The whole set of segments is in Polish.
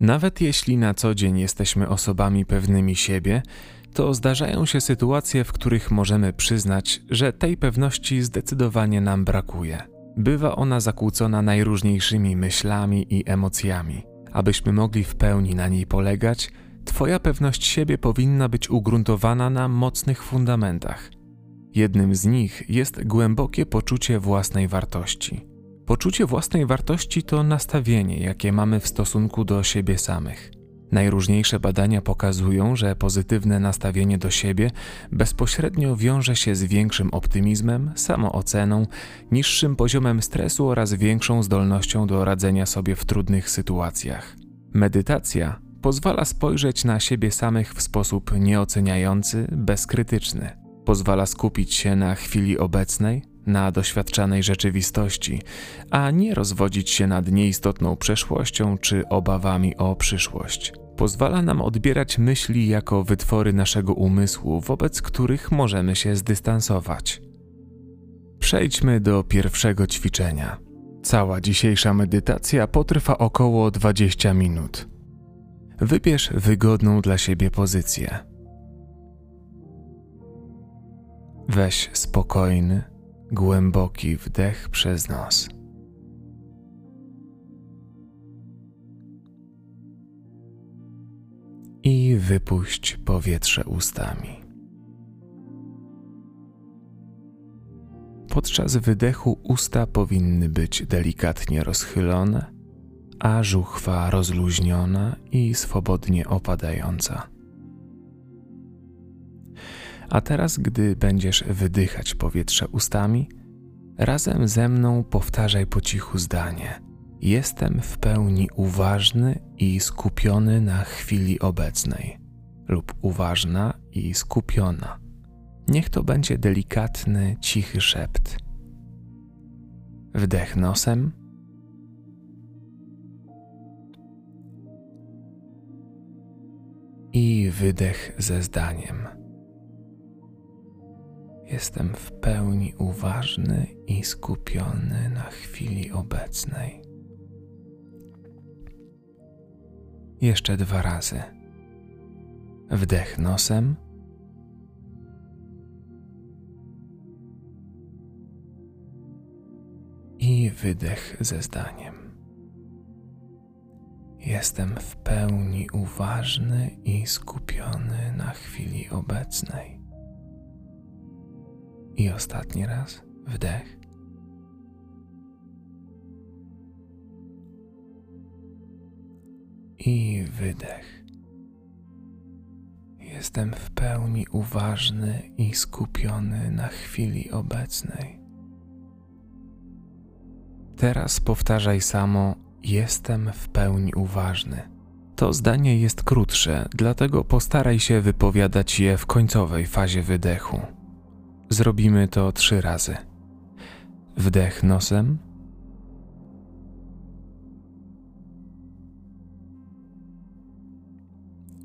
Nawet jeśli na co dzień jesteśmy osobami pewnymi siebie, to zdarzają się sytuacje, w których możemy przyznać, że tej pewności zdecydowanie nam brakuje. Bywa ona zakłócona najróżniejszymi myślami i emocjami. Abyśmy mogli w pełni na niej polegać, Twoja pewność siebie powinna być ugruntowana na mocnych fundamentach. Jednym z nich jest głębokie poczucie własnej wartości. Poczucie własnej wartości to nastawienie, jakie mamy w stosunku do siebie samych. Najróżniejsze badania pokazują, że pozytywne nastawienie do siebie bezpośrednio wiąże się z większym optymizmem, samooceną, niższym poziomem stresu oraz większą zdolnością do radzenia sobie w trudnych sytuacjach. Medytacja pozwala spojrzeć na siebie samych w sposób nieoceniający, bezkrytyczny. Pozwala skupić się na chwili obecnej, na doświadczanej rzeczywistości, a nie rozwodzić się nad nieistotną przeszłością czy obawami o przyszłość. Pozwala nam odbierać myśli jako wytwory naszego umysłu, wobec których możemy się zdystansować. Przejdźmy do pierwszego ćwiczenia. Cała dzisiejsza medytacja potrwa około 20 minut. Wybierz wygodną dla siebie pozycję. Weź spokojny, głęboki wdech przez nos. I wypuść powietrze ustami. Podczas wydechu usta powinny być delikatnie rozchylone, a żuchwa rozluźniona i swobodnie opadająca. A teraz, gdy będziesz wydychać powietrze ustami, razem ze mną powtarzaj po cichu zdanie: Jestem w pełni uważny i skupiony na chwili obecnej, lub uważna i skupiona. Niech to będzie delikatny, cichy szept. Wdech nosem. I wydech ze zdaniem. Jestem w pełni uważny i skupiony na chwili obecnej. Jeszcze dwa razy. Wdech nosem. I wydech ze zdaniem. Jestem w pełni uważny i skupiony na chwili obecnej. I ostatni raz wdech. I wydech. Jestem w pełni uważny i skupiony na chwili obecnej. Teraz powtarzaj samo: Jestem w pełni uważny. To zdanie jest krótsze, dlatego postaraj się wypowiadać je w końcowej fazie wydechu. Zrobimy to trzy razy. Wdech nosem.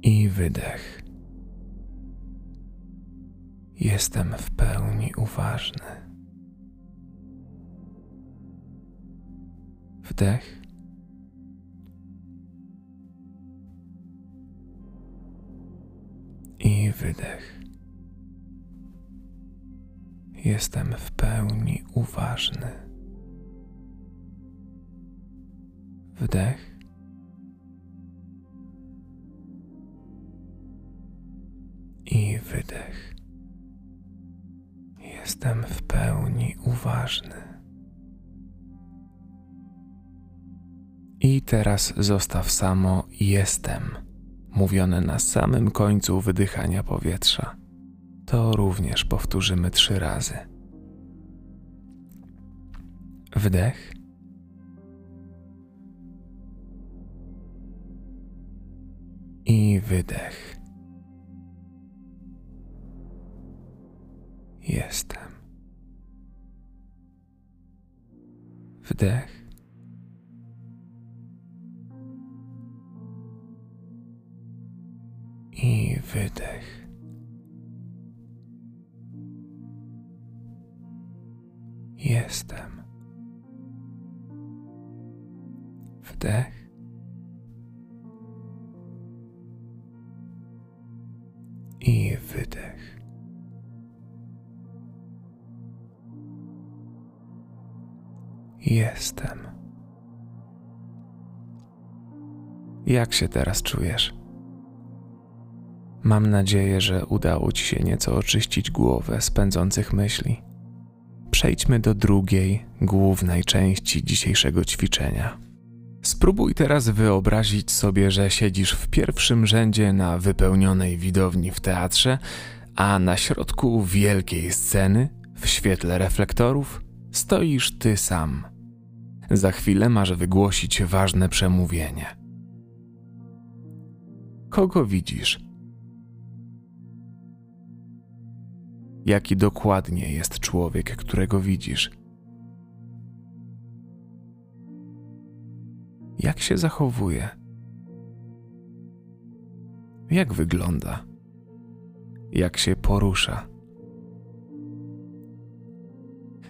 I wydech. Jestem w pełni uważny. Wdech. I wydech. Jestem w pełni uważny. Wdech. I wydech. Jestem w pełni uważny. I teraz zostaw samo jestem, mówione na samym końcu wydychania powietrza to również powtórzymy trzy razy. Wdech. I wydech. Jestem. Wdech. I wydech. jestem. Wdech. I wydech. Jestem. Jak się teraz czujesz? Mam nadzieję, że udało Ci się nieco oczyścić głowę z pędzących myśli. Przejdźmy do drugiej, głównej części dzisiejszego ćwiczenia. Spróbuj teraz wyobrazić sobie, że siedzisz w pierwszym rzędzie na wypełnionej widowni w teatrze, a na środku wielkiej sceny, w świetle reflektorów, stoisz ty sam. Za chwilę masz wygłosić ważne przemówienie. Kogo widzisz? Jaki dokładnie jest człowiek, którego widzisz? Jak się zachowuje? Jak wygląda? Jak się porusza?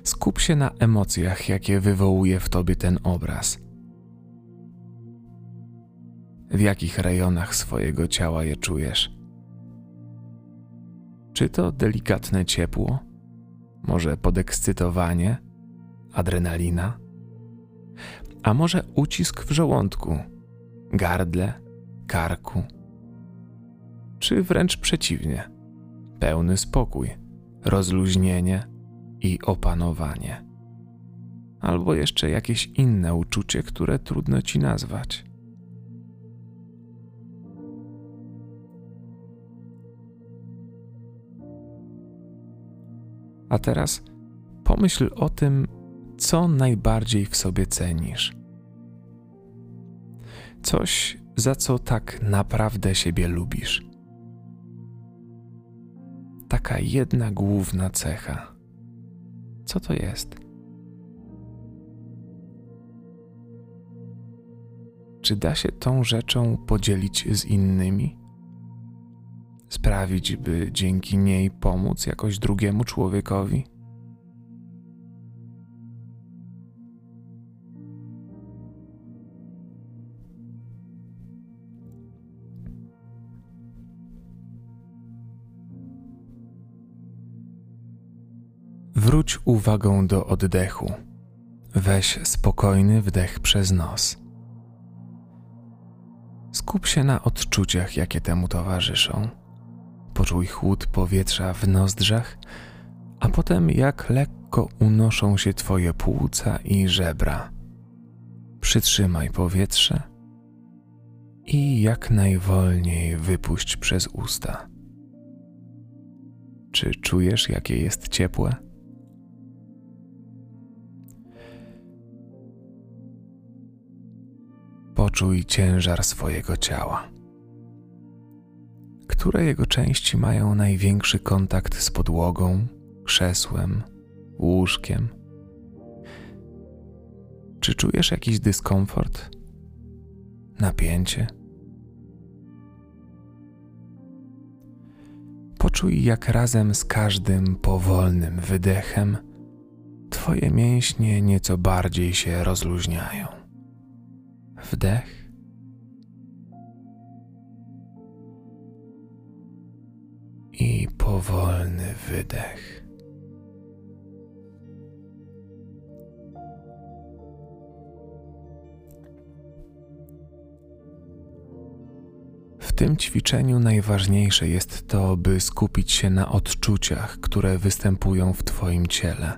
Skup się na emocjach, jakie wywołuje w tobie ten obraz. W jakich rejonach swojego ciała je czujesz? Czy to delikatne ciepło? Może podekscytowanie? Adrenalina? A może ucisk w żołądku, gardle, karku? Czy wręcz przeciwnie, pełny spokój, rozluźnienie i opanowanie? Albo jeszcze jakieś inne uczucie, które trudno ci nazwać? A teraz pomyśl o tym, co najbardziej w sobie cenisz. Coś, za co tak naprawdę siebie lubisz. Taka jedna główna cecha. Co to jest? Czy da się tą rzeczą podzielić z innymi? Sprawić, by dzięki niej pomóc jakoś drugiemu człowiekowi? Wróć uwagą do oddechu. Weź spokojny wdech przez nos. Skup się na odczuciach, jakie temu towarzyszą. Poczuj chłód powietrza w nozdrzach, a potem jak lekko unoszą się twoje płuca i żebra. Przytrzymaj powietrze i jak najwolniej wypuść przez usta. Czy czujesz, jakie jest ciepłe? Poczuj ciężar swojego ciała które jego części mają największy kontakt z podłogą, krzesłem, łóżkiem. Czy czujesz jakiś dyskomfort? Napięcie? Poczuj, jak razem z każdym powolnym wydechem Twoje mięśnie nieco bardziej się rozluźniają. Wdech powolny wydech. W tym ćwiczeniu najważniejsze jest to, by skupić się na odczuciach, które występują w Twoim ciele.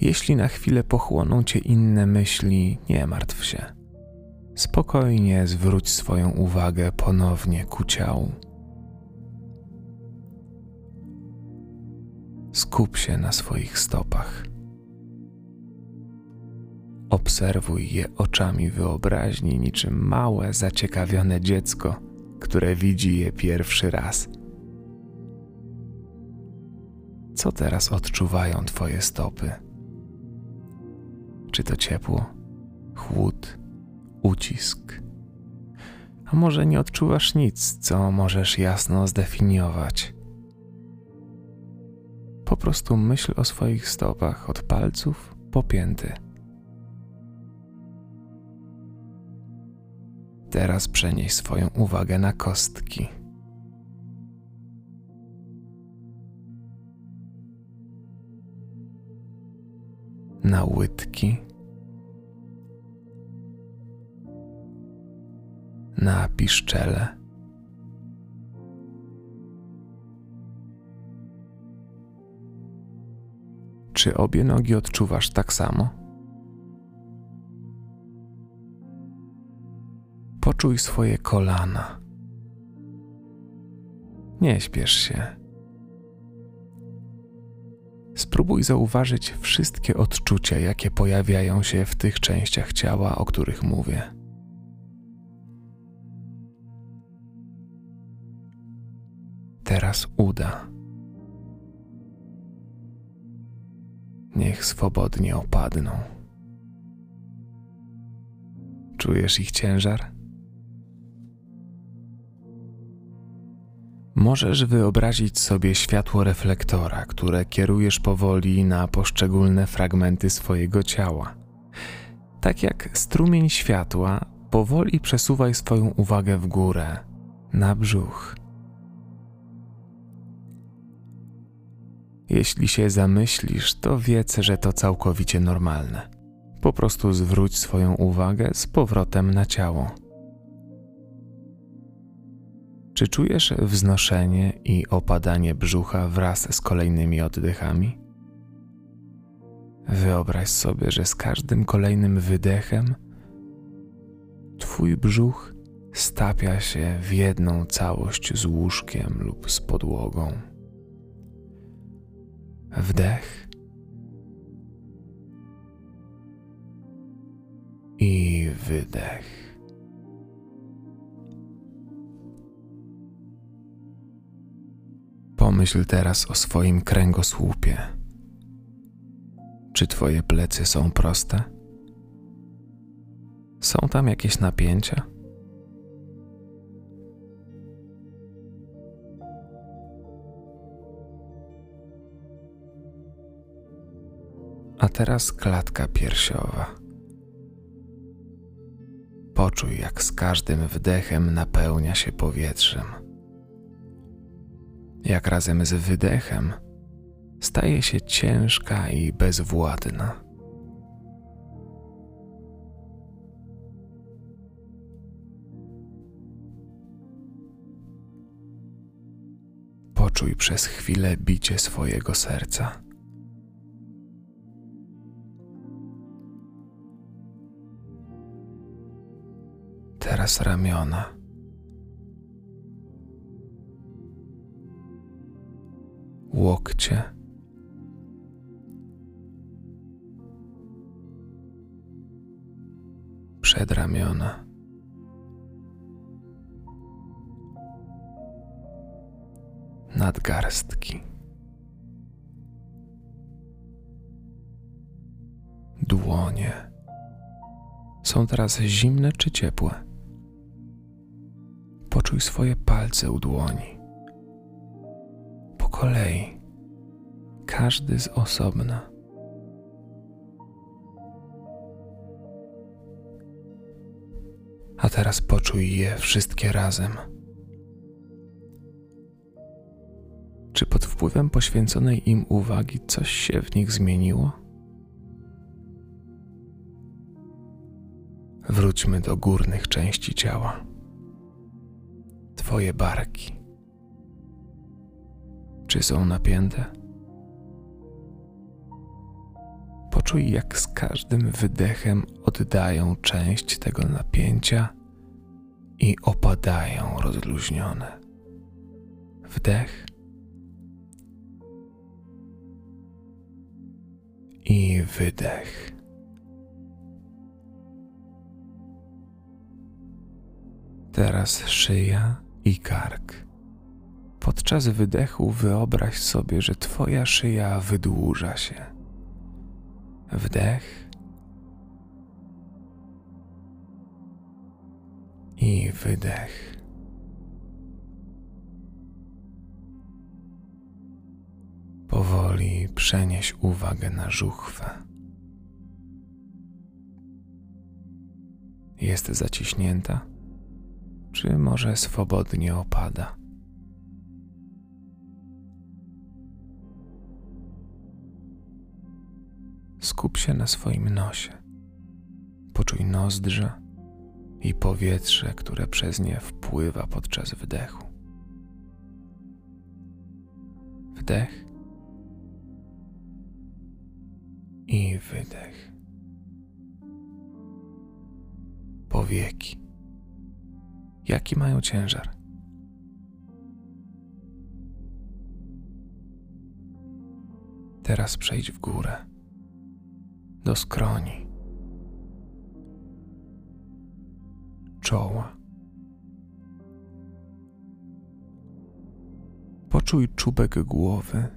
Jeśli na chwilę pochłoną Cię inne myśli, nie martw się. Spokojnie zwróć swoją uwagę ponownie ku ciału. Skup się na swoich stopach. Obserwuj je oczami wyobraźni, niczym małe, zaciekawione dziecko, które widzi je pierwszy raz. Co teraz odczuwają Twoje stopy? Czy to ciepło, chłód, ucisk? A może nie odczuwasz nic, co możesz jasno zdefiniować? po prostu myśl o swoich stopach od palców po pięty. Teraz przenieś swoją uwagę na kostki. Na łydki, na piszczele. Czy obie nogi odczuwasz tak samo? Poczuj swoje kolana. Nie śpiesz się. Spróbuj zauważyć wszystkie odczucia, jakie pojawiają się w tych częściach ciała, o których mówię. Teraz uda. Niech swobodnie opadną. Czujesz ich ciężar? Możesz wyobrazić sobie światło reflektora, które kierujesz powoli na poszczególne fragmenty swojego ciała. Tak jak strumień światła, powoli przesuwaj swoją uwagę w górę, na brzuch. Jeśli się zamyślisz, to wiedz, że to całkowicie normalne. Po prostu zwróć swoją uwagę z powrotem na ciało. Czy czujesz wznoszenie i opadanie brzucha wraz z kolejnymi oddechami? Wyobraź sobie, że z każdym kolejnym wydechem Twój brzuch stapia się w jedną całość z łóżkiem lub z podłogą. Wdech i wydech. Pomyśl teraz o swoim kręgosłupie. Czy twoje plecy są proste? Są tam jakieś napięcia? Teraz klatka piersiowa. Poczuj, jak z każdym wdechem napełnia się powietrzem jak razem z wydechem staje się ciężka i bezwładna. Poczuj przez chwilę bicie swojego serca. Teraz ramiona. łokcie. Przedramiona. Nadgarstki. Dłonie. Są teraz zimne czy ciepłe? Poczuj swoje palce u dłoni kolei, każdy z osobna. A teraz poczuj je wszystkie razem. Czy pod wpływem poświęconej im uwagi coś się w nich zmieniło? Wróćmy do górnych części ciała. Twoje barki czy są napięte. Poczuj, jak z każdym wydechem oddają część tego napięcia i opadają rozluźnione. Wdech i wydech. Teraz szyja i kark. Podczas wydechu wyobraź sobie, że Twoja szyja wydłuża się. Wdech i wydech. Powoli przenieś uwagę na żuchwę. Jest zaciśnięta, czy może swobodnie opada? Skup się na swoim nosie. Poczuj nozdrza i powietrze, które przez nie wpływa podczas wdechu. Wdech i wydech. Powieki. Jaki mają ciężar? Teraz przejdź w górę, do skroni, czoła. Poczuj czubek głowy.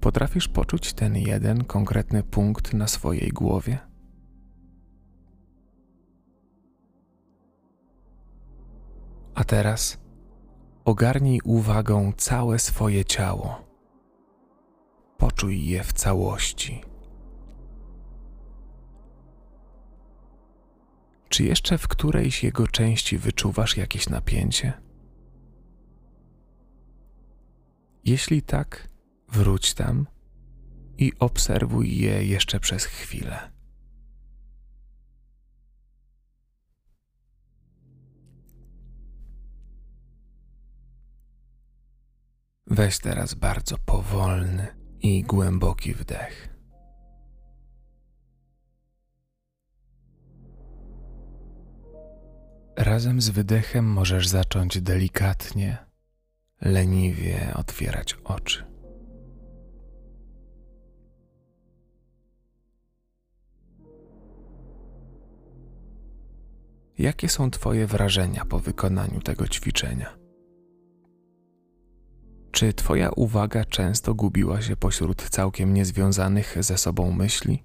Potrafisz poczuć ten jeden konkretny punkt na swojej głowie? A teraz ogarnij uwagą całe swoje ciało. Poczuj je w całości. Czy jeszcze w którejś jego części wyczuwasz jakieś napięcie? Jeśli tak, wróć tam i obserwuj je jeszcze przez chwilę. Weź teraz bardzo powolny i głęboki wdech. Razem z wydechem możesz zacząć delikatnie, leniwie otwierać oczy. Jakie są Twoje wrażenia po wykonaniu tego ćwiczenia? Czy Twoja uwaga często gubiła się pośród całkiem niezwiązanych ze sobą myśli?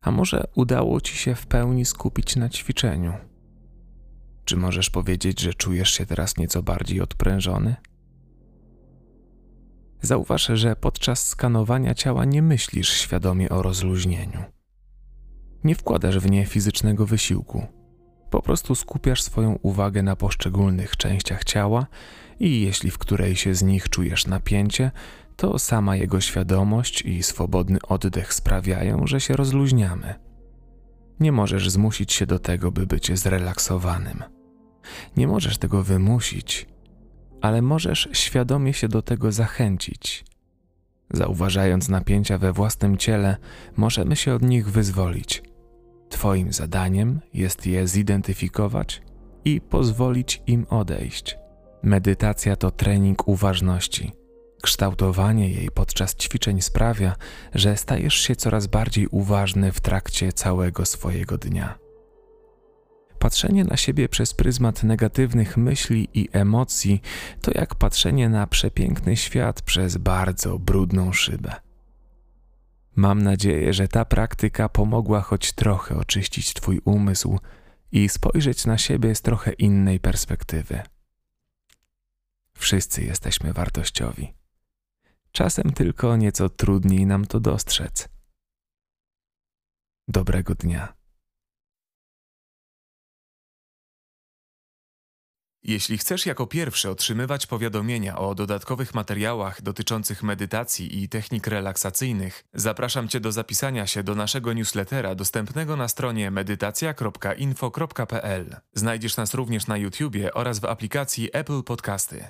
A może udało Ci się w pełni skupić na ćwiczeniu? Czy możesz powiedzieć, że czujesz się teraz nieco bardziej odprężony? Zauważ, że podczas skanowania ciała nie myślisz świadomie o rozluźnieniu. Nie wkładasz w nie fizycznego wysiłku. Po prostu skupiasz swoją uwagę na poszczególnych częściach ciała i jeśli w którejś z nich czujesz napięcie, to sama jego świadomość i swobodny oddech sprawiają, że się rozluźniamy. Nie możesz zmusić się do tego, by być zrelaksowanym. Nie możesz tego wymusić, ale możesz świadomie się do tego zachęcić. Zauważając napięcia we własnym ciele, możemy się od nich wyzwolić. Twoim zadaniem jest je zidentyfikować i pozwolić im odejść. Medytacja to trening uważności. Kształtowanie jej podczas ćwiczeń sprawia, że stajesz się coraz bardziej uważny w trakcie całego swojego dnia. Patrzenie na siebie przez pryzmat negatywnych myśli i emocji to jak patrzenie na przepiękny świat przez bardzo brudną szybę. Mam nadzieję, że ta praktyka pomogła choć trochę oczyścić Twój umysł i spojrzeć na siebie z trochę innej perspektywy. Wszyscy jesteśmy wartościowi. Czasem tylko nieco trudniej nam to dostrzec. Dobrego dnia. Jeśli chcesz jako pierwszy otrzymywać powiadomienia o dodatkowych materiałach dotyczących medytacji i technik relaksacyjnych, zapraszam Cię do zapisania się do naszego newslettera dostępnego na stronie medytacja.info.pl. Znajdziesz nas również na YouTubie oraz w aplikacji Apple Podcasty.